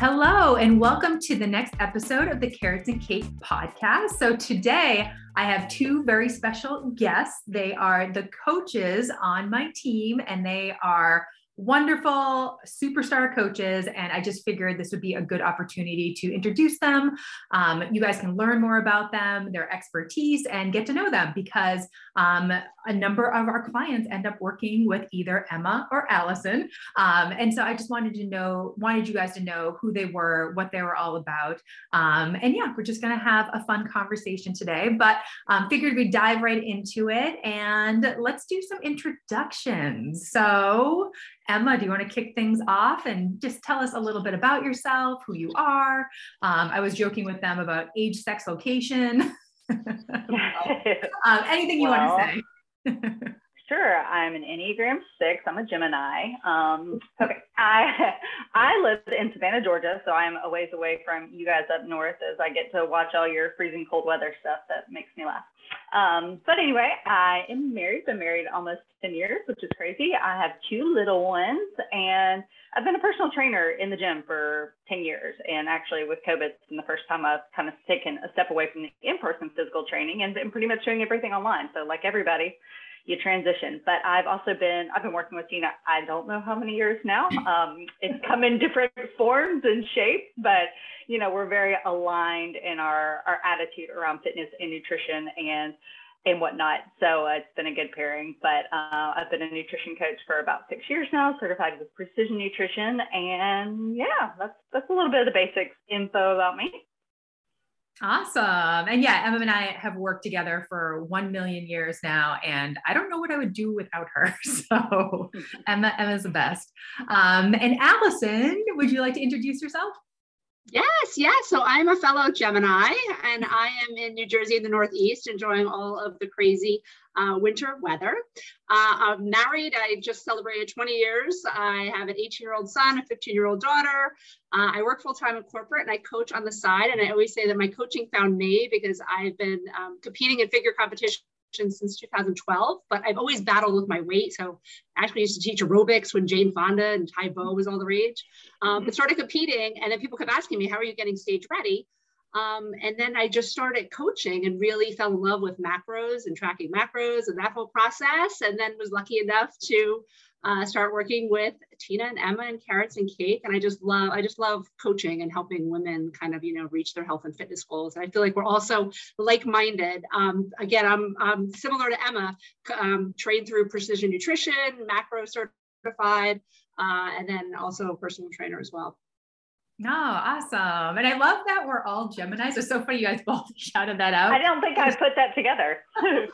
Hello, and welcome to the next episode of the Carrots and Cake podcast. So, today I have two very special guests. They are the coaches on my team, and they are wonderful superstar coaches. And I just figured this would be a good opportunity to introduce them. Um, you guys can learn more about them, their expertise, and get to know them because um, a number of our clients end up working with either Emma or Allison. Um, and so I just wanted to know, wanted you guys to know who they were, what they were all about. Um, and yeah, we're just going to have a fun conversation today, but um, figured we'd dive right into it and let's do some introductions. So Emma, do you want to kick things off and just tell us a little bit about yourself, who you are? Um, I was joking with them about age, sex, location. um, anything you well, want to say? sure. I'm an Enneagram six. I'm a Gemini. Um, okay. I I live in Savannah, Georgia, so I'm a ways away from you guys up north as I get to watch all your freezing cold weather stuff. That makes me laugh. Um, but anyway, I am married, been married almost 10 years, which is crazy. I have two little ones, and I've been a personal trainer in the gym for 10 years. And actually, with COVID, it's been the first time I've kind of taken a step away from the in person physical training and been pretty much doing everything online. So, like everybody, you transition. But I've also been I've been working with Tina. I don't know how many years now. Um, it's come in different forms and shapes, but you know we're very aligned in our our attitude around fitness and nutrition and and whatnot. So uh, it's been a good pairing. But uh, I've been a nutrition coach for about six years now, certified with precision nutrition, and yeah, that's that's a little bit of the basics info about me. Awesome. And yeah, Emma and I have worked together for 1 million years now, and I don't know what I would do without her. So Emma, Emma's the best. Um, and Allison, would you like to introduce yourself? Yes, yes. So I'm a fellow Gemini, and I am in New Jersey in the Northeast, enjoying all of the crazy uh, winter weather. Uh, I'm married. I just celebrated 20 years. I have an 18 year old son, a 15 year old daughter. Uh, I work full time in corporate and I coach on the side. And I always say that my coaching found me because I've been um, competing in figure competition since 2012, but I've always battled with my weight. So I actually used to teach aerobics when Jane Fonda and Tae Bo was all the rage, um, but started competing. And then people kept asking me, how are you getting stage ready? Um, and then I just started coaching and really fell in love with macros and tracking macros and that whole process. And then was lucky enough to uh, start working with Tina and Emma and Carrots and Cake. And I just love, I just love coaching and helping women kind of, you know, reach their health and fitness goals. And I feel like we're also like-minded. Um, again, I'm, I'm similar to Emma, um, trained through precision nutrition, macro certified, uh, and then also a personal trainer as well. No, awesome. And I love that we're all Geminis. It's so funny you guys both shouted that out. I don't think I put that together.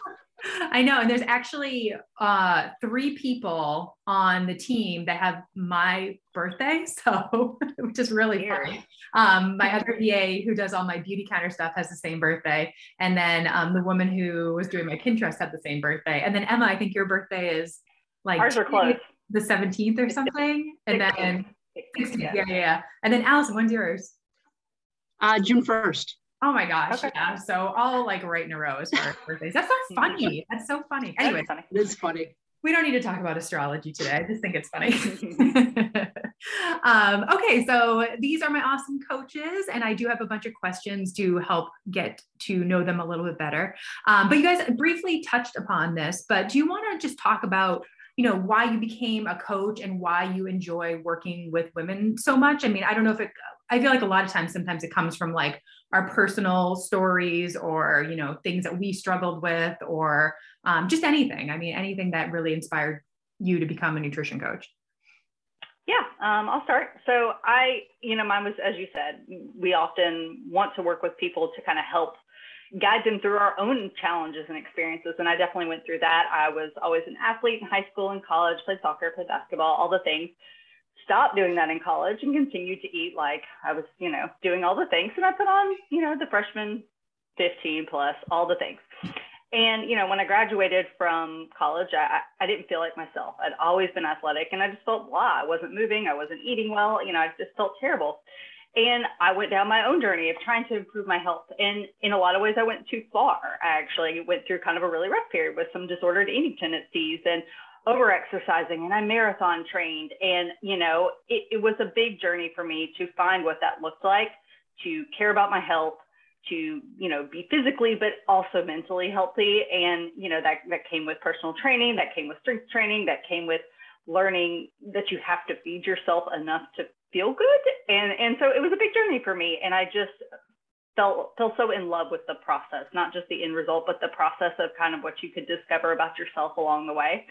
I know. And there's actually uh, three people on the team that have my birthday. So, which is really funny. Um, my other VA who does all my Beautycounter stuff has the same birthday. And then um, the woman who was doing my Pinterest had the same birthday. And then Emma, I think your birthday is like ours are close. The 17th or something. And then yeah. yeah, yeah. And then Allison, when's yours? Uh, June 1st. Oh my gosh. Okay. Yeah. So all like right in a row as far as birthdays. That's so funny. That's so funny. Anyway, it's funny. We don't need to talk about astrology today. I just think it's funny. um, okay, so these are my awesome coaches, and I do have a bunch of questions to help get to know them a little bit better. Um, but you guys briefly touched upon this, but do you want to just talk about you know why you became a coach and why you enjoy working with women so much. I mean i don't know if it i feel like a lot of times sometimes it comes from like our personal stories or you know things that we struggled with or um, just anything. I mean anything that really inspired you to become a nutrition coach. Yeah, um, I'll start. So I, you know, mine was, as you said, we often want to work with people to kind of help guide them through our own challenges and experiences. And I definitely went through that. I was always an athlete in high school and college, played soccer, played basketball, all the things. Stopped doing that in college and continued to eat like I was, you know, doing all the things. And I put on, you know, the freshman 15 plus, all the things. And, you know, when I graduated from college, I, I didn't feel like myself. I'd always been athletic and I just felt blah. I wasn't moving. I wasn't eating well. You know, I just felt terrible. And I went down my own journey of trying to improve my health. And in a lot of ways, I went too far. I actually went through kind of a really rough period with some disordered eating tendencies and over exercising and I marathon trained. And, you know, it, it was a big journey for me to find what that looked like, to care about my health, to, you know, be physically, but also mentally healthy. And, you know, that, that came with personal training, that came with strength training, that came with learning that you have to feed yourself enough to feel good. And, and so it was a big journey for me. And I just felt, felt so in love with the process, not just the end result, but the process of kind of what you could discover about yourself along the way.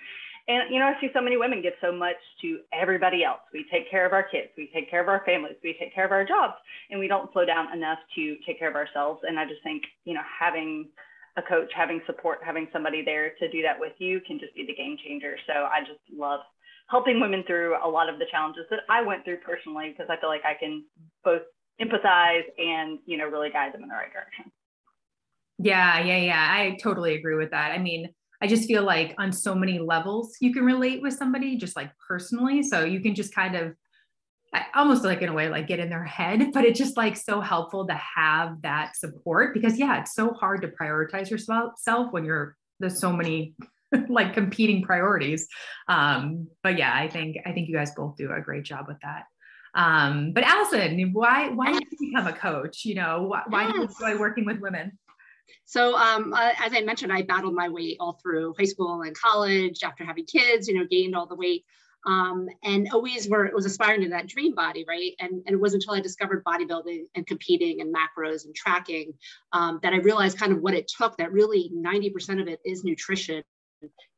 And, you know, I see so many women give so much to everybody else. We take care of our kids, we take care of our families, we take care of our jobs, and we don't slow down enough to take care of ourselves. And I just think, you know, having a coach, having support, having somebody there to do that with you can just be the game changer. So I just love helping women through a lot of the challenges that I went through personally because I feel like I can both empathize and, you know, really guide them in the right direction. Yeah, yeah, yeah. I totally agree with that. I mean, I just feel like on so many levels you can relate with somebody just like personally. So you can just kind of almost like in a way like get in their head, but it's just like so helpful to have that support because yeah, it's so hard to prioritize yourself when you're there's so many like competing priorities. Um, but yeah, I think I think you guys both do a great job with that. Um, but Allison, why why did you become a coach? You know, why, why do you enjoy working with women? So um, uh, as I mentioned, I battled my weight all through high school and college after having kids, you know, gained all the weight. Um, and always were was aspiring to that dream body, right? And, and it wasn't until I discovered bodybuilding and competing and macros and tracking um, that I realized kind of what it took. That really 90% of it is nutrition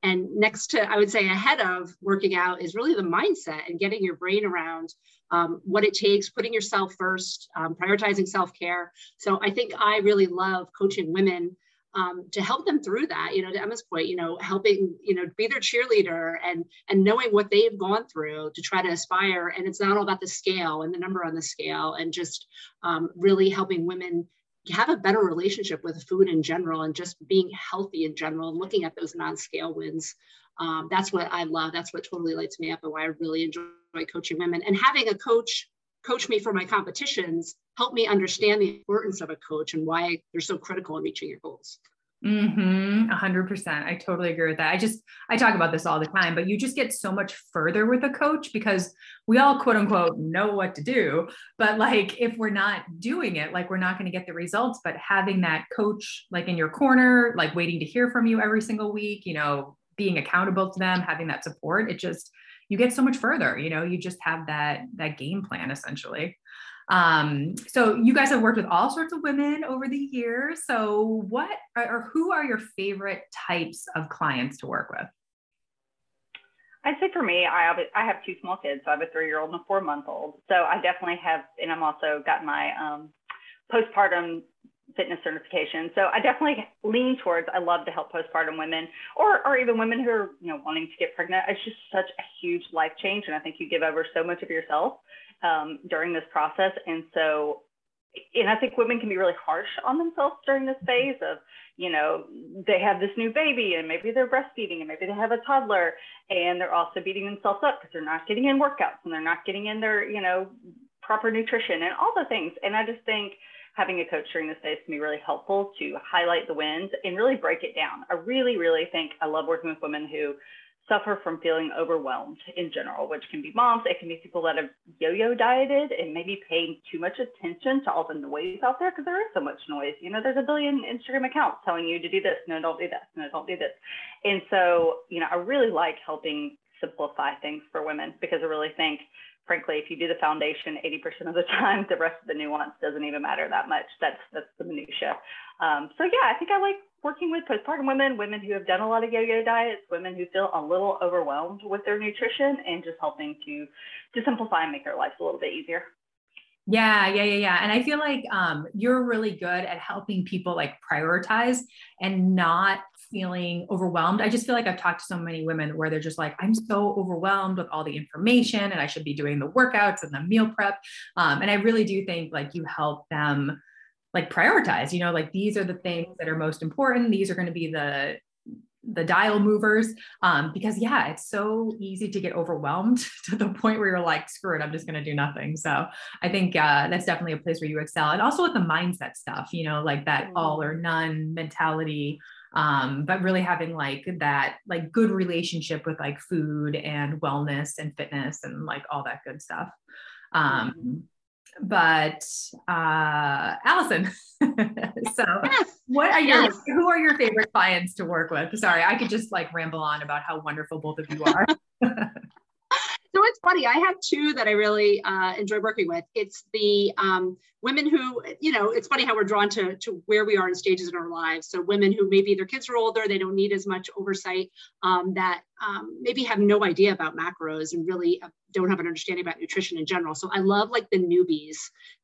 and next to, I would say, ahead of working out is really the mindset and getting your brain around um, what it takes, putting yourself first, um, prioritizing self care. So I think I really love coaching women um, to help them through that. You know, to Emma's point, you know, helping, you know, be their cheerleader and and knowing what they've gone through to try to aspire. And it's not all about the scale and the number on the scale, and just um, really helping women have a better relationship with food in general and just being healthy in general and looking at those non-scale wins um, that's what i love. That's what totally lights me up and why i really enjoy coaching women. And having a coach coach me for my competitions help me understand the importance of a coach and why they're so critical in reaching your goals Mm-hmm. A hundred percent. I totally agree with that. I just, I talk about this all the time, but you just get so much further with a coach because we all quote unquote know what to do. But like, if we're not doing it, like we're not going to get the results, but having that coach like in your corner, like waiting to hear from you every single week, you know, being accountable to them, having that support, it just, you get so much further, you know, you just have that, that game plan essentially. Um, so you guys have worked with all sorts of women over the years. So what or who are your favorite types of clients to work with? I'd say for me, I have I have two small kids. So I have a three year old and a four month old. So I definitely have, and I'm also got my um, postpartum fitness certification. So I definitely lean towards I love to help postpartum women or or even women who are, you know, wanting to get pregnant. It's just such a huge life change. And I think you give over so much of yourself um, during this process. And so, and I think women can be really harsh on themselves during this phase of, you know, they have this new baby and maybe they're breastfeeding and maybe they have a toddler and they're also beating themselves up because they're not getting in workouts and they're not getting in their, you know, proper nutrition and all the things. And I just think having a coach during this phase can be really helpful to highlight the wins and really break it down. I really, really think I love working with women who suffer from feeling overwhelmed in general, which can be moms, it can be people that have yo-yo dieted and maybe paying too much attention to all the noise out there because there is so much noise. You know, there's a billion Instagram accounts telling you to do this, no, don't do this, no, don't do this. And so, you know, I really like helping simplify things for women because I really think frankly, if you do the foundation 80% of the time, the rest of the nuance doesn't even matter that much. That's that's the minutia. Um, so yeah, I think I like working with postpartum women, women who have done a lot of yo-yo diets, women who feel a little overwhelmed with their nutrition, and just helping to to simplify and make their lives a little bit easier. Yeah, yeah, yeah, yeah. And I feel like um, you're really good at helping people like prioritize and not feeling overwhelmed. I just feel like I've talked to so many women where they're just like, I'm so overwhelmed with all the information and I should be doing the workouts and the meal prep. Um, and I really do think like you help them like prioritize you know like these are the things that are most important these are going to be the the dial movers um, because yeah it's so easy to get overwhelmed to the point where you're like screw it i'm just going to do nothing so i think uh, that's definitely a place where you excel and also with the mindset stuff you know like that mm-hmm. all or none mentality um, but really having like that like good relationship with like food and wellness and fitness and like all that good stuff um, but uh, Allison. so, yes. what are your yes. who are your favorite clients to work with? Sorry, I could just like ramble on about how wonderful both of you are. So it's funny. I have two that I really uh, enjoy working with. It's the um, women who, you know, it's funny how we're drawn to, to where we are in stages in our lives. So women who maybe their kids are older, they don't need as much oversight, um, that um, maybe have no idea about macros and really uh, don't have an understanding about nutrition in general. So I love like the newbies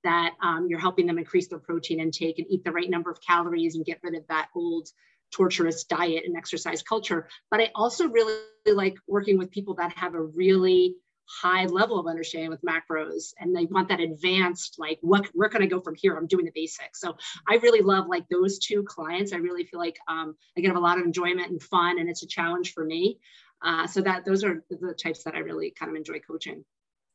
that um, you're helping them increase their protein intake and eat the right number of calories and get rid of that old torturous diet and exercise culture. But I also really like working with people that have a really high level of understanding with macros and they want that advanced like what where can i go from here? I'm doing the basics. So i really love like those two clients. I really feel like um, i get a lot of enjoyment and fun and it's a challenge for me. Uh, so that those are the types that i really kind of enjoy coaching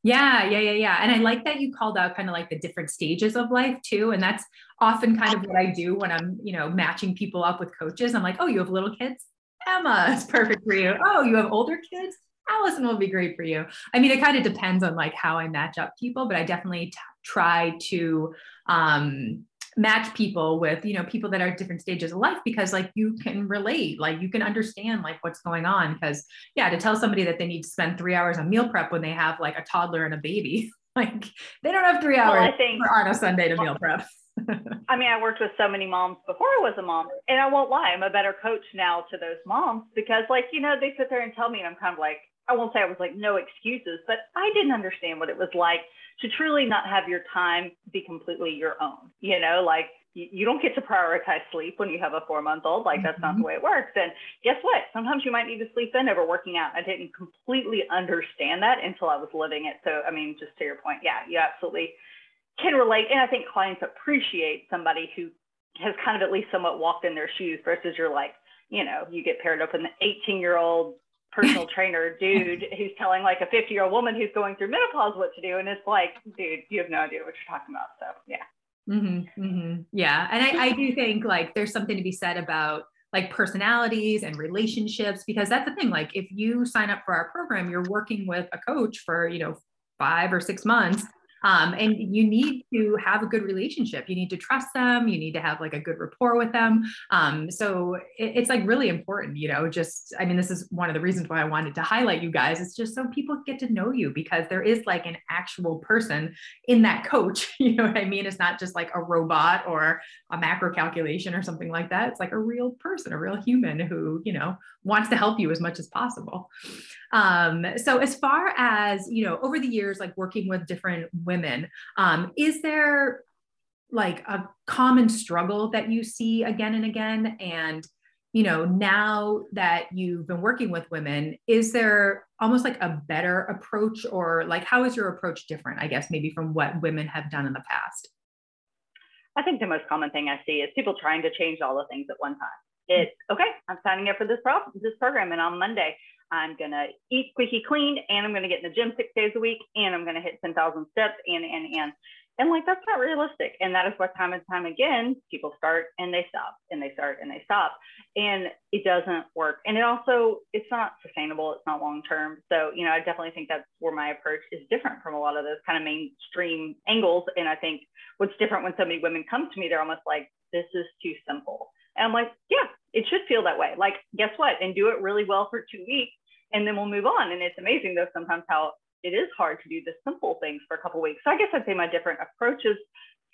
yeah, yeah, yeah, yeah. And I like that you called out kind of like the different stages of life too. And that's often kind of what I do when I'm, you know, matching people up with coaches. I'm like, oh, you have little kids? Emma is perfect for you. Oh, you have older kids? Allison will be great for you. I mean, it kind of depends on like how I match up people, but I definitely t- try to um, match people with you know people that are at different stages of life because like you can relate like you can understand like what's going on because yeah to tell somebody that they need to spend three hours on meal prep when they have like a toddler and a baby like they don't have three hours well, I think, on a sunday to meal prep. I mean, I worked with so many moms before I was a mom, and I won't lie, I'm a better coach now to those moms because, like, you know, they sit there and tell me, and I'm kind of like, I won't say I was like no excuses, but I didn't understand what it was like to truly not have your time be completely your own. You know, like you, you don't get to prioritize sleep when you have a four month old. Like that's mm-hmm. not the way it works. And guess what? Sometimes you might need to sleep in over working out. I didn't completely understand that until I was living it. So, I mean, just to your point, yeah, you absolutely can relate. And I think clients appreciate somebody who has kind of at least somewhat walked in their shoes versus you're like, you know, you get paired up with an 18 year old personal trainer dude who's telling like a 50 year old woman who's going through menopause what to do. And it's like, dude, you have no idea what you're talking about. So yeah. Mm-hmm, mm-hmm. Yeah. And I, I do think like there's something to be said about like personalities and relationships because that's the thing like if you sign up for our program you're working with a coach for you know five or six months um, and you need to have a good relationship. You need to trust them. You need to have like a good rapport with them. Um, so it, it's like really important, you know, just, I mean, this is one of the reasons why I wanted to highlight you guys. It's just so people get to know you because there is like an actual person in that coach. You know what I mean? It's not just like a robot or a macro calculation or something like that. It's like a real person, a real human who, you know, wants to help you as much as possible. Um, so as far as, you know, over the years, like working with different women, um, is there like a common struggle that you see again and again? And, you know, now that you've been working with women, is there almost like a better approach or like how is your approach different, I guess, maybe from what women have done in the past? I think the most common thing I see is people trying to change all the things at one time. It's okay, I'm signing up for this, pro- this program, and on Monday, I'm gonna eat squeaky clean and I'm gonna get in the gym six days a week and I'm gonna hit 10,000 steps and, and, and. And like, that's not realistic. And that is what time and time again, people start and they stop and they start and they stop. And it doesn't work. And it also, it's not sustainable. It's not long-term. So, you know, I definitely think that's where my approach is different from a lot of those kind of mainstream angles. And I think what's different when so many women come to me, they're almost like, this is too simple. And I'm like, yeah, it should feel that way. Like, guess what? And do it really well for two weeks, and then we'll move on. And it's amazing though sometimes how it is hard to do the simple things for a couple weeks. So I guess I'd say my different approach is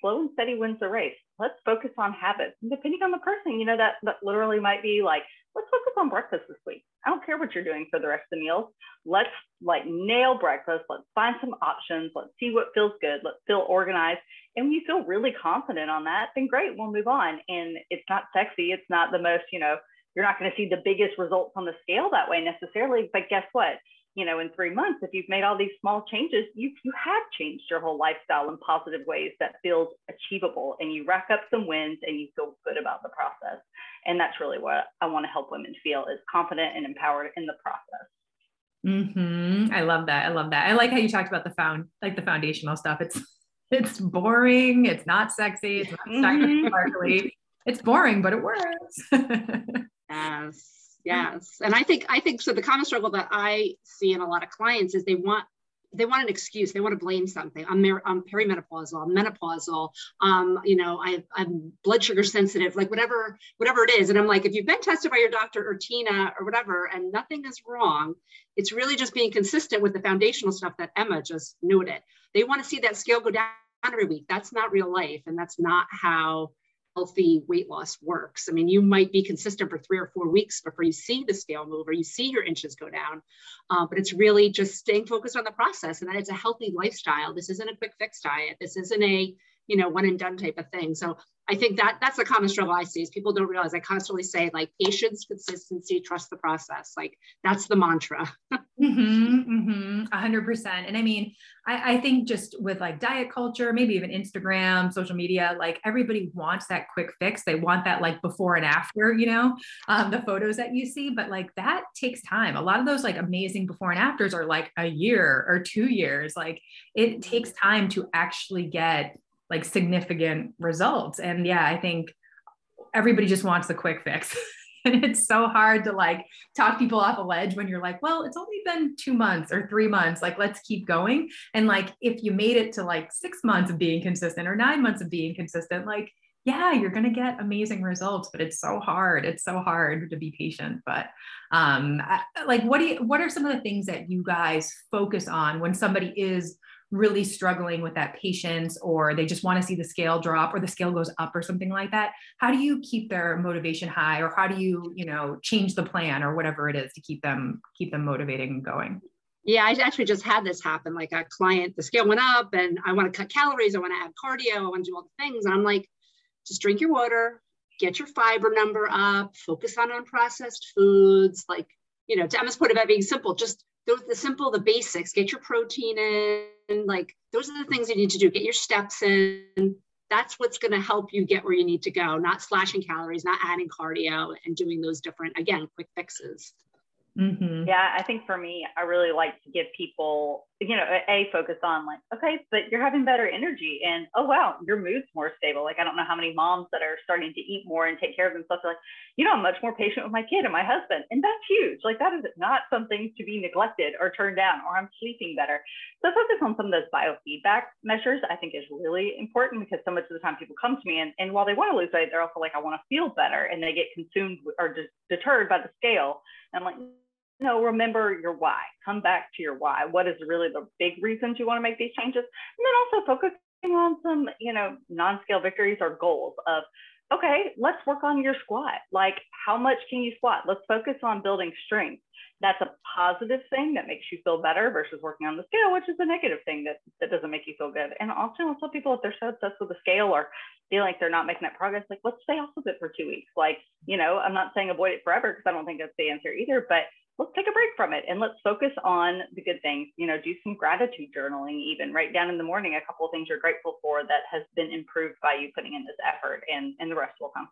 slow and steady wins the race. Let's focus on habits. And depending on the person, you know, that, that literally might be like, let's focus on breakfast this week. I don't care what you're doing for the rest of the meals. Let's like nail breakfast. Let's find some options. Let's see what feels good. Let's feel organized. And when you feel really confident on that, then great, we'll move on. And it's not sexy. It's not the most, you know, you're not going to see the biggest results on the scale that way necessarily. But guess what? You know, in three months, if you've made all these small changes, you you have changed your whole lifestyle in positive ways that feels achievable, and you rack up some wins, and you feel good about the process. And that's really what I want to help women feel is confident and empowered in the process. Mm-hmm. I love that. I love that. I like how you talked about the found like the foundational stuff. It's it's boring. It's not sexy. It's not mm-hmm. sparkly. It's boring, but it works. yes. Yes. And I think I think so the common struggle that I see in a lot of clients is they want they want an excuse. They want to blame something. I'm, I'm perimenopausal. I'm menopausal. Um, you know, I, I'm blood sugar sensitive. Like whatever, whatever it is. And I'm like, if you've been tested by your doctor or Tina or whatever, and nothing is wrong, it's really just being consistent with the foundational stuff that Emma just noted. They want to see that scale go down every week. That's not real life, and that's not how healthy weight loss works. I mean, you might be consistent for three or four weeks before you see the scale move or you see your inches go down. Uh, but it's really just staying focused on the process and that it's a healthy lifestyle. This isn't a quick fix diet. This isn't a, you know, one and done type of thing. So I think that that's a common struggle I see is people don't realize I constantly say like patience, consistency, trust the process. Like that's the mantra. mm-hmm, mm-hmm, 100%. And I mean, I, I think just with like diet culture, maybe even Instagram, social media, like everybody wants that quick fix. They want that like before and after, you know, um, the photos that you see, but like that takes time. A lot of those like amazing before and afters are like a year or two years. Like it takes time to actually get like significant results. And yeah, I think everybody just wants the quick fix. and it's so hard to like talk people off a ledge when you're like, well, it's only been two months or three months. Like, let's keep going. And like, if you made it to like six months of being consistent or nine months of being consistent, like, yeah, you're going to get amazing results, but it's so hard. It's so hard to be patient. But um, like, what do you, what are some of the things that you guys focus on when somebody is really struggling with that patience or they just want to see the scale drop or the scale goes up or something like that how do you keep their motivation high or how do you you know change the plan or whatever it is to keep them keep them motivating and going yeah, I actually just had this happen. Like a client, the scale went up and I want to cut calories, I want to add cardio, I want to do all the things. And I'm like, just drink your water, get your fiber number up, focus on unprocessed foods. Like, you know, to Emma's point about being simple, just those the simple, the basics, get your protein in, like those are the things you need to do. Get your steps in. That's what's going to help you get where you need to go, not slashing calories, not adding cardio and doing those different, again, quick fixes. Mm-hmm. Yeah, I think for me, I really like to give people, you know, a, focus on like, okay, but you're having better energy and oh wow, your mood's more stable. Like I don't know how many moms that are starting to eat more and take care of themselves. Like, you know, I'm much more patient with my kid and my husband, and that's huge. Like that is not something to be neglected or turned down. Or I'm sleeping better. So focus on some of those biofeedback measures. I think is really important because so much of the time people come to me and, and while they want to lose weight, they're also like, I want to feel better, and they get consumed or deterred by the scale. And I'm like, no, remember your why. Come back to your why. What is really the big reasons you want to make these changes? And then also focusing on some, you know, non-scale victories or goals of, okay, let's work on your squat. Like how much can you squat? Let's focus on building strength. That's a positive thing that makes you feel better versus working on the scale, which is a negative thing that, that doesn't make you feel good. And often I'll tell people if they're so obsessed with the scale or feel like they're not making that progress, like let's stay off of it for two weeks. Like, you know, I'm not saying avoid it forever because I don't think that's the answer either, but let's take a break from it and let's focus on the good things. You know, do some gratitude journaling, even write down in the morning a couple of things you're grateful for that has been improved by you putting in this effort, and and the rest will come.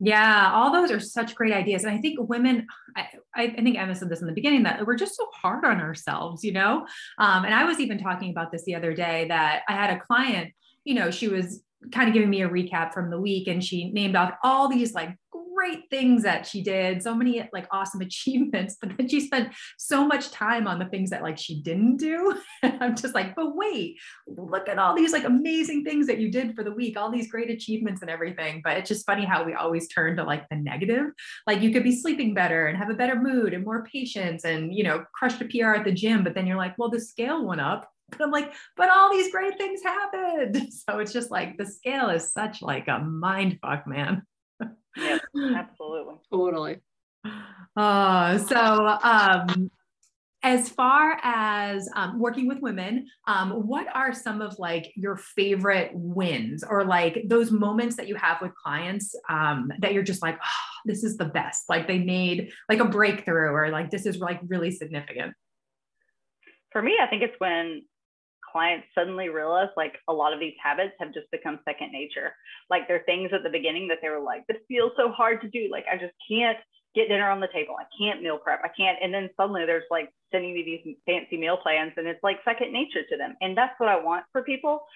Yeah, all those are such great ideas. And I think women, I, I think Emma said this in the beginning that we're just so hard on ourselves, you know? Um, and I was even talking about this the other day that I had a client, you know, she was kind of giving me a recap from the week and she named off all these like great things that she did, so many like awesome achievements, but then she spent so much time on the things that like she didn't do. And I'm just like, but wait, look at all these like amazing things that you did for the week, all these great achievements and everything. But it's just funny how we always turn to like the negative. Like you could be sleeping better and have a better mood and more patience and, you know, crushed a PR at the gym, but then you're like, well, the scale went up. But I'm like, but all these great things happened. So it's just like the scale is such like a mind fuck, man. Yes, absolutely. totally. Uh, so, um, as far as um, working with women, um, what are some of like your favorite wins or like those moments that you have with clients um, that you're just like, oh, this is the best? Like they made like a breakthrough or like this is like really significant. for me, I think it's when clients suddenly realize like a lot of these habits have just become second nature. Like there are things at the beginning that they were like, this feels so hard to do. Like I just can't get dinner on the table. I can't meal prep. I can't. And then suddenly there's like sending me these fancy meal plans and it's like second nature to them. And that's what I want for people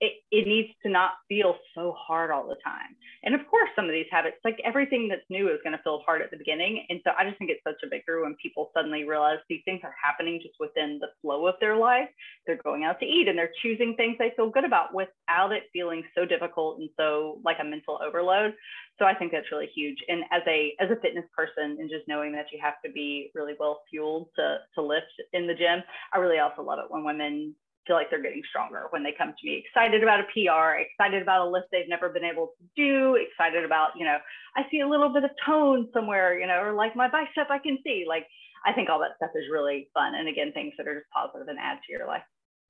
it, it needs to not feel so hard all the time. And of course, some of these habits, like everything that's new, is going to feel hard at the beginning. And so I just think it's such a victory when people suddenly realize these things are happening just within the flow of their life. They're going out to eat and they're choosing things they feel good about without it feeling so difficult and so like a mental overload. So I think that's really huge. And as a as a fitness person, and just knowing that you have to be really well fueled to to lift in the gym, I really also love it when women feel like they're getting stronger when they come to me excited about a PR, excited about a lift they've never been able to do, excited about, you know, I see a little bit of tone somewhere, you know, or like my bicep I can see. Like I think all that stuff is really fun. And again, things that are just positive and add to your life.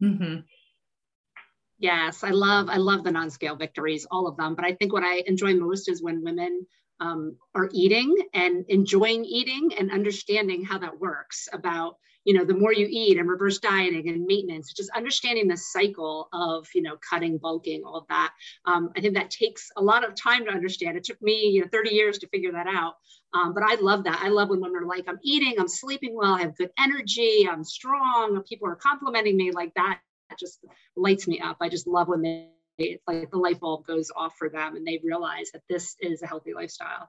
Mm-hmm. Yes, I love I love the non-scale victories, all of them. But I think what I enjoy most is when women um, are eating and enjoying eating and understanding how that works about you know the more you eat and reverse dieting and maintenance just understanding the cycle of you know cutting bulking all of that um, i think that takes a lot of time to understand it took me you know 30 years to figure that out um, but i love that i love when women are like i'm eating i'm sleeping well i have good energy i'm strong people are complimenting me like that It just lights me up i just love when they it's like the light bulb goes off for them and they realize that this is a healthy lifestyle.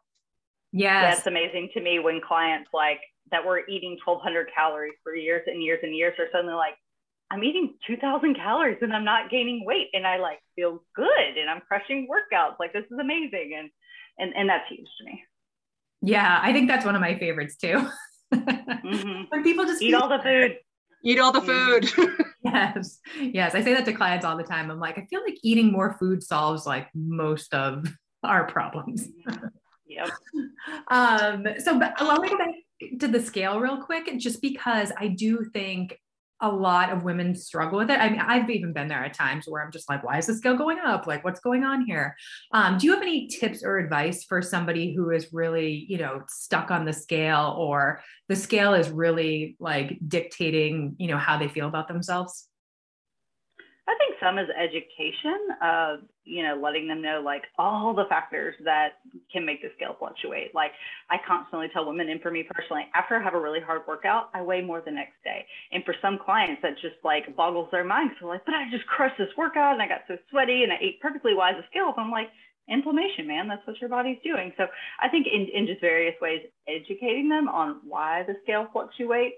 Yes. That's amazing to me when clients like that were eating 1200 calories for years and years and years are suddenly like, I'm eating 2000 calories and I'm not gaining weight and I like feel good and I'm crushing workouts. Like this is amazing. And, and, and that's huge to me. Yeah. I think that's one of my favorites too. mm-hmm. when people just eat all the food eat all the food. yes. Yes. I say that to clients all the time. I'm like, I feel like eating more food solves like most of our problems. yep. Um, so but I want to go back to the scale real quick, just because I do think a lot of women struggle with it. I mean, I've even been there at times where I'm just like, why is the scale going up? Like, what's going on here? Um, do you have any tips or advice for somebody who is really, you know, stuck on the scale or the scale is really like dictating, you know, how they feel about themselves? I think some is education of, you know, letting them know like all the factors that can make the scale fluctuate. Like I constantly tell women, and for me personally, after I have a really hard workout, I weigh more the next day. And for some clients, that just like boggles their minds. So like, but I just crushed this workout and I got so sweaty and I ate perfectly wise the scale. I'm like, inflammation, man. That's what your body's doing. So I think in, in just various ways, educating them on why the scale fluctuates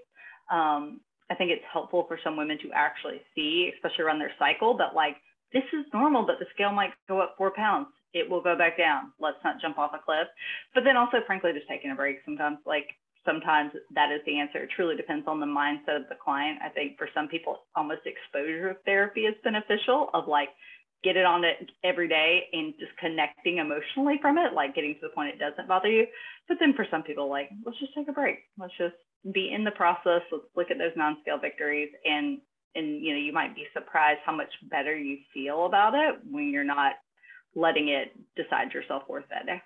um, I think it's helpful for some women to actually see, especially around their cycle, that like this is normal, but the scale might go up four pounds. It will go back down. Let's not jump off a cliff. But then also, frankly, just taking a break sometimes, like sometimes that is the answer. It truly depends on the mindset of the client. I think for some people, almost exposure therapy is beneficial of like, get it on it every day and just connecting emotionally from it, like getting to the point it doesn't bother you. But then for some people, like, let's just take a break. Let's just be in the process. Let's look at those non-scale victories and and you know you might be surprised how much better you feel about it when you're not letting it decide your self-worth that day.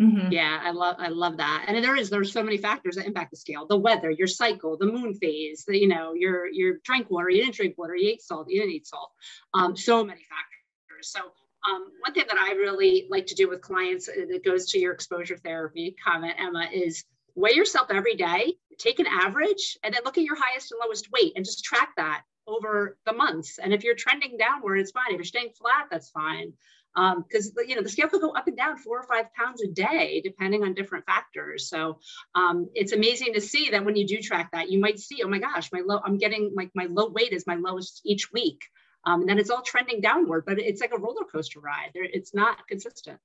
Mm-hmm. Yeah, I love I love that. And there is there's so many factors that impact the scale: the weather, your cycle, the moon phase, the, you know, your your drink water, you didn't drink water, you ate salt, you didn't eat salt. Um, so many factors. So um, one thing that I really like to do with clients uh, that goes to your exposure therapy comment, Emma, is weigh yourself every day, take an average, and then look at your highest and lowest weight and just track that over the months. And if you're trending downward, it's fine. If you're staying flat, that's fine. Because um, you know the scale could go up and down four or five pounds a day, depending on different factors. So um, it's amazing to see that when you do track that, you might see, oh my gosh, my low, I'm getting like my low weight is my lowest each week. Um, and then it's all trending downward, but it's like a roller coaster ride. There, it's not consistent.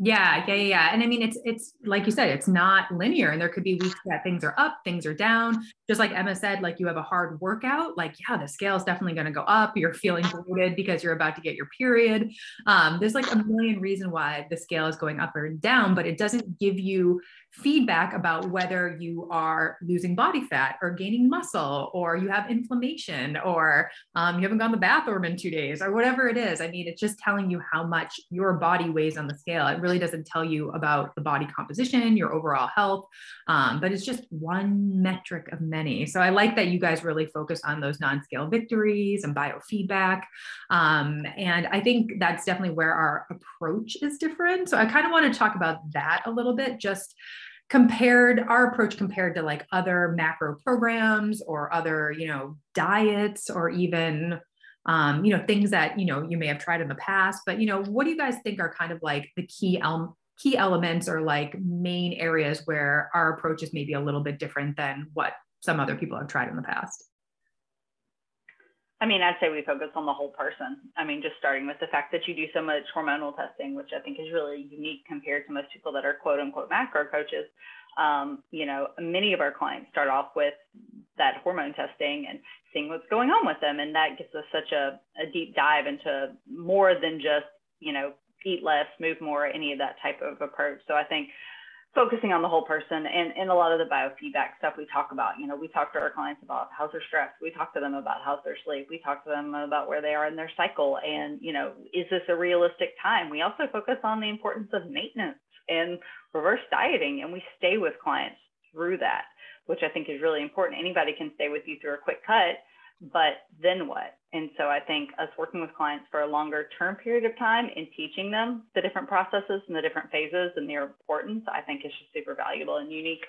Yeah, yeah, yeah. And I mean, it's it's like you said, it's not linear, and there could be weeks that things are up, things are down. Just like Emma said, like you have a hard workout, like yeah, the scale is definitely going to go up. You're feeling bloated because you're about to get your period. Um, there's like a million reason why the scale is going up or down, but it doesn't give you feedback about whether you are losing body fat or gaining muscle or you have inflammation or um, you haven't gone to the bathroom in two days or whatever it is. I mean, it's just telling you how much your body weighs on the scale. It really doesn't tell you about the body composition, your overall health, um, but it's just one metric of many. So I like that you guys really focus on those non scale victories and biofeedback. Um, and I think that's definitely where our approach is different. So I kind of want to talk about that a little bit, just compared our approach compared to like other macro programs or other you know diets or even um, you know things that you know you may have tried in the past. But you know what do you guys think are kind of like the key el- key elements or like main areas where our approach is maybe a little bit different than what some other people have tried in the past I mean, I'd say we focus on the whole person. I mean, just starting with the fact that you do so much hormonal testing, which I think is really unique compared to most people that are quote unquote macro coaches. Um, you know, many of our clients start off with that hormone testing and seeing what's going on with them. And that gives us such a, a deep dive into more than just, you know, eat less, move more, any of that type of approach. So I think focusing on the whole person and, a lot of the biofeedback stuff we talk about. You know, we talk to our clients about how's their stress. We talk to them about how's their sleep. We talk to them about where they are in their cycle. And, you know, is this a realistic time? We also focus on the importance of maintenance and reverse dieting. And we stay with clients through that, which I think is really important. Anybody can stay with you through a quick cut but then what? And so I think us working with clients for a longer term period of time and teaching them the different processes and the different phases and their importance, I think is just super valuable and unique.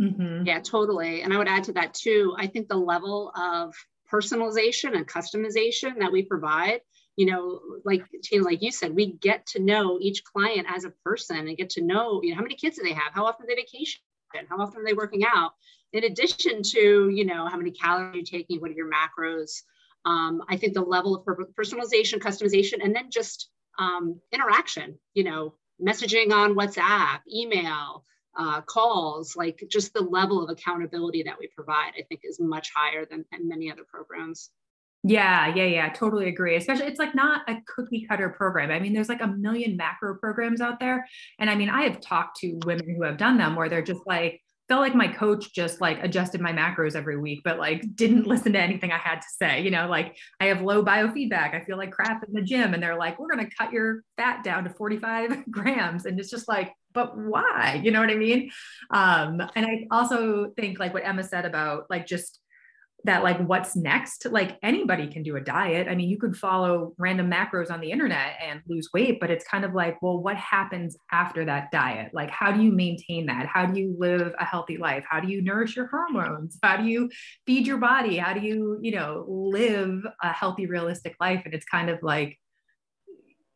Mm-hmm. Yeah, totally. And I would add to that too. I think the level of personalization and customization that we provide, you know, like Tina, like you said, we get to know each client as a person and get to know, you know, how many kids do they have? How often do they vacation? How often are they working out? In addition to, you know, how many calories you're taking, what are your macros, um, I think the level of personalization, customization, and then just um, interaction, you know, messaging on WhatsApp, email, uh, calls, like just the level of accountability that we provide, I think is much higher than, than many other programs. Yeah, yeah, yeah, totally agree. Especially, it's like not a cookie cutter program. I mean, there's like a million macro programs out there. And I mean, I have talked to women who have done them where they're just like, felt like my coach just like adjusted my macros every week, but like didn't listen to anything I had to say. You know, like I have low biofeedback. I feel like crap in the gym. And they're like, we're going to cut your fat down to 45 grams. And it's just like, but why? You know what I mean? Um, and I also think like what Emma said about like just that like what's next? Like anybody can do a diet. I mean you could follow random macros on the internet and lose weight but it's kind of like well what happens after that diet? Like how do you maintain that? How do you live a healthy life? How do you nourish your hormones? How do you feed your body? How do you you know live a healthy realistic life? And it's kind of like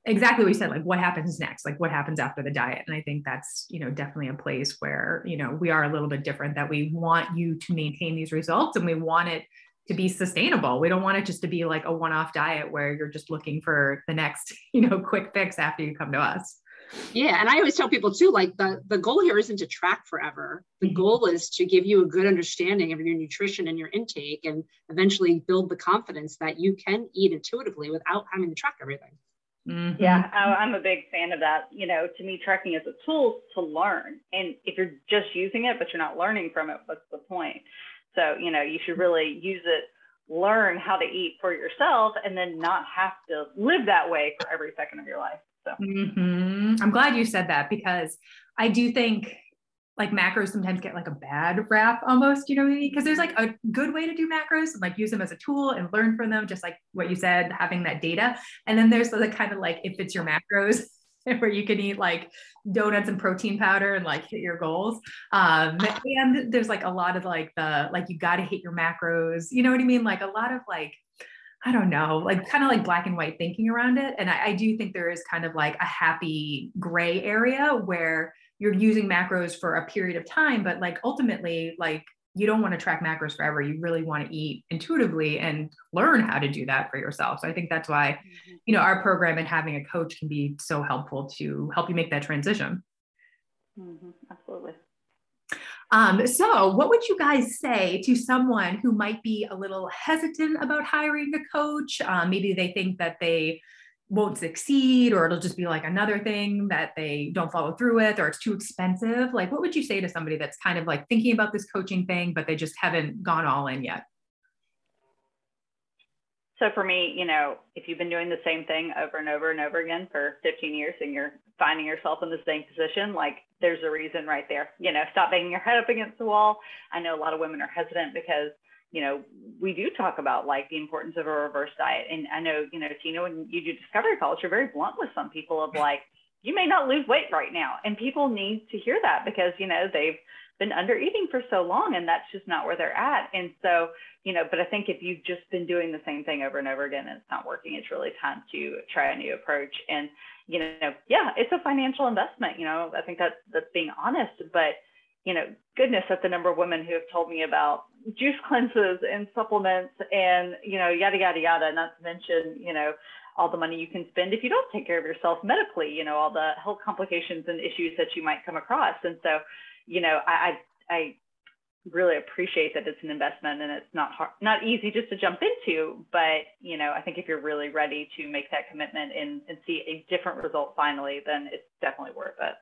exactly what you said like what happens next? Like what happens after the diet? And i think that's you know definitely a place where you know we are a little bit different that we want you to maintain these results and we want it to be sustainable. We don't want it just to be like a one-off diet where you're just looking for the next you know quick fix after you come to us. Yeah and i always tell people too like the the goal here isn't to track forever. The mm-hmm. goal is to give you a good understanding of your nutrition and your intake and eventually build the confidence that you can eat intuitively without having to track everything Mm-hmm. Yeah, I, am a big fan of that. You know, to me, tracking is a tool to learn. And if you're just using it, but you're not learning from it, what's the point? So, you know, you should really use it, learn how to eat for yourself, and then not have to live that way for every second of your life. So, mm-hmm. I'm glad you said that because I do think like macros sometimes get like a bad rap almost, you know, what I mean? because there's like a good way to do macros and like use them as a tool and learn from them, just like what you said, having that data. And then there's the kind of like if it's your macros where you can eat like donuts and protein powder and like hit your goals. Um, and there's like a lot of like the like you got to hit your macros, you know what I mean? Like a lot of like I don't know, like kind of like black and white thinking around it. And I, I do think there is kind of like a happy gray area where you're using macros for a period of time, but like ultimately, like you don't want to track macros forever. You really want to eat intuitively and learn how to do that for yourself. So I think that's why, mm-hmm. you know, our program and having a coach can be so helpful to help you make that transition. Mm-hmm. Absolutely. Um, so, what would you guys say to someone who might be a little hesitant about hiring a coach? Um, maybe they think that they won't succeed or it'll just be like another thing that they don't follow through with or it's too expensive. Like what would you say to somebody that's kind of like thinking about this coaching thing but they just haven't gone all in yet? So for me you know if you've been doing the same thing over and over and over again for 15 years and you're finding yourself in the same position like there's a reason right there. You know stop banging your head up against the wall. I know a lot of women are hesitant because you know, we do talk about like the importance of a reverse diet. And I know, you know, Tina, when you do discovery calls, you're very blunt with some people of mm-hmm. like, you may not lose weight right now. And people need to hear that because, you know, they've been under eating for so long and that's just not where they're at. And so, you know, but I think if you've just been doing the same thing over and over again and it's not working, it's really time to try a new approach. And, you know, yeah, it's a financial investment. You know, I think that's that's being honest, but you know, goodness, that's the number of women who have told me about juice cleanses and supplements and, you know, yada, yada, yada. Not to mention, you know, all the money you can spend if you don't take care of yourself medically, you know, all the health complications and issues that you might come across. And so, you know, I, I, I really appreciate that it's an investment and it's not hard, not easy just to jump into, but you know, I think if you're really ready to make that commitment and, and see a different result finally, then it's definitely worth it.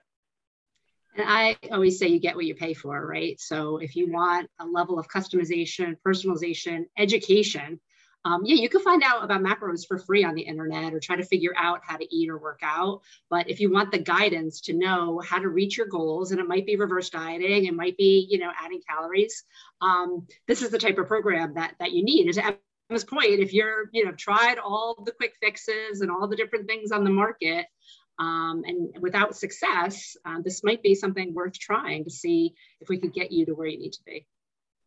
And I always say you get what you pay for, right? So if you want a level of customization, personalization, education, um, yeah, you can find out about macros for free on the internet or try to figure out how to eat or work out. But if you want the guidance to know how to reach your goals, and it might be reverse dieting, it might be, you know, adding calories, um, this is the type of program that that you need. And to Emma's point, if you're, you know, tried all the quick fixes and all the different things on the market, um, and without success, uh, this might be something worth trying to see if we could get you to where you need to be.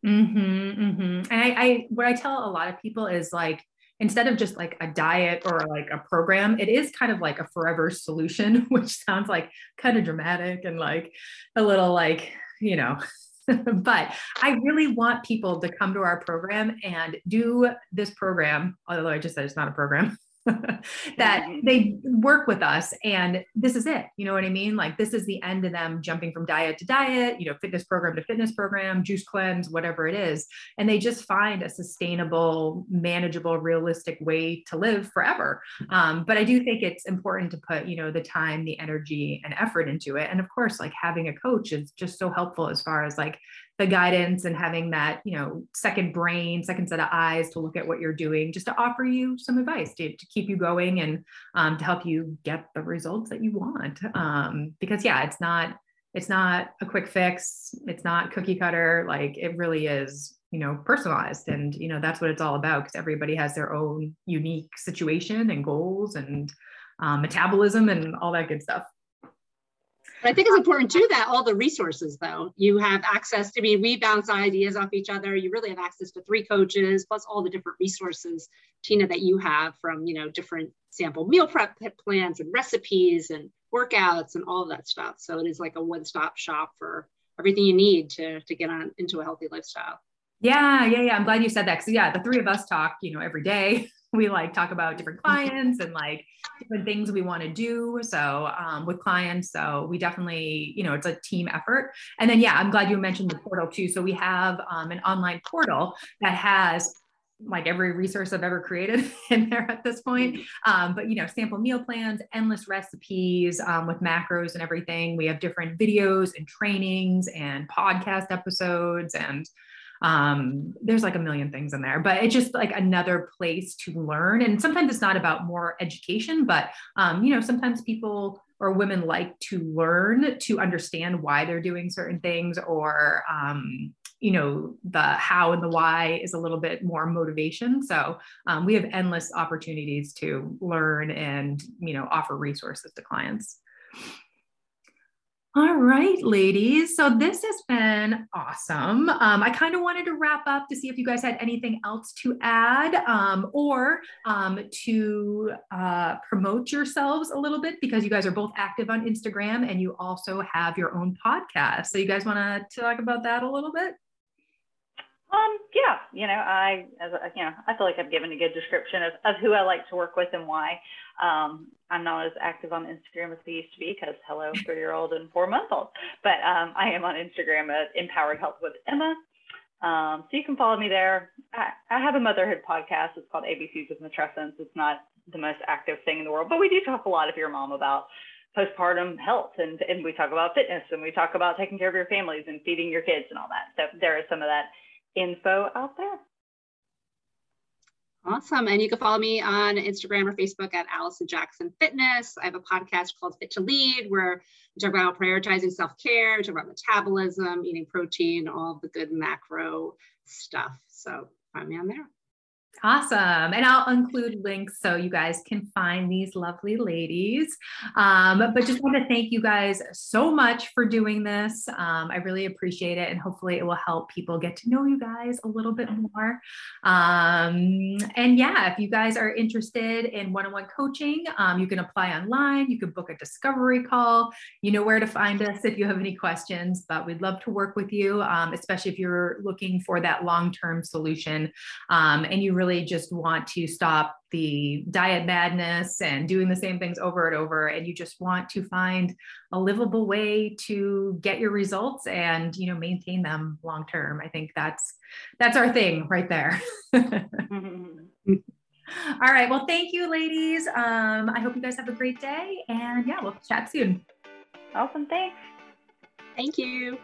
Mm-hmm, mm-hmm. And I, I, what I tell a lot of people is like, instead of just like a diet or like a program, it is kind of like a forever solution, which sounds like kind of dramatic and like a little like, you know, but I really want people to come to our program and do this program, although I just said it's not a program, that they work with us and this is it you know what i mean? Like this is the end of them jumping from diet to diet you know fitness program to fitness program juice cleanse whatever it is. And they just find a sustainable manageable realistic way to live forever. Um, but i do think it's important to put you know the time the energy and effort into it. And of course like having a coach is just so helpful as far as like the guidance and having that you know second brain second set of eyes to look at what you're doing just to offer you some advice to, to keep you going and um, to help you get the results that you want. Um, because yeah it's not it's not a quick fix. It's not cookie cutter. Like it really is you know personalized. And you know that's what it's all about because everybody has their own unique situation and goals and um, metabolism and all that good stuff but I think it's important too that all the resources, though, you have access to. I mean, we bounce ideas off each other. You really have access to three coaches plus all the different resources, Tina, that you have from you know different sample meal prep plans and recipes and workouts and all of that stuff. So it is like a one-stop shop for everything you need to to get on into a healthy lifestyle. Yeah, yeah, yeah. I'm glad you said that because yeah, the three of us talk, you know, every day. we like talk about different clients and like different things we want to do so um, with clients so we definitely you know it's a team effort and then yeah i'm glad you mentioned the portal too so we have um, an online portal that has like every resource I've ever created in there at this point. Um, but you know, sample meal plans, endless recipes um, with macros and everything. We have different videos and trainings and podcast episodes and um, there's like a million things in there but it's just like another place to learn. And sometimes it's not about more education but um, you know sometimes people or women like to learn to understand why they're doing certain things or um, you know the how and the why is a little bit more motivation. So um, we have endless opportunities to learn and you know offer resources to clients all right, ladies. So this has been awesome. Um, I kind of wanted to wrap up to see if you guys had anything else to add um, or um, to uh, promote yourselves a little bit because you guys are both active on Instagram and you also have your own podcast. So you guys want to talk about that a little bit? Um, yeah, you know, I, as a, you know, I feel like I've given a good description of, of who I like to work with and why. Um, I'm not as active on Instagram as I used to be because hello, three year old and four month old. But um, I am on Instagram at Empowered Health with Emma. Um, so you can follow me there. I, I, have a motherhood podcast. It's called ABCs with Matrescence. It's not the most active thing in the world. But we do talk a lot if you're a mom about postpartum health and, and we talk about fitness and we talk about taking care of your families and feeding your kids and all that. So there is some of that info out there. Awesome. And you can follow me on Instagram or Facebook at Allison Jackson Fitness. I have a podcast called Fit to Lead where we talk about prioritizing self care, we talk about metabolism, eating protein, all the good macro stuff. So find me on there. Awesome. And I'll include links so you guys can find these lovely ladies. Um, but just want to thank you guys so much for doing this. Um, I really appreciate it. And hopefully it will help people get to know you guys a little bit more. Um, and yeah, if you guys are interested in one on one coaching, um, you can apply online. You can book a discovery call. You know where to find us if you have any questions, but we'd love to work with you, um, especially if you're looking for that long term solution um, and you really really just want to stop the diet madness and doing the same things over and over. And you just want to find a livable way to get your results and you know maintain them long term. I think that's that's our thing right there. All right. Well thank you ladies. Um, i hope you guys have a great day. And yeah we'll chat soon. Awesome. Thanks. Thank you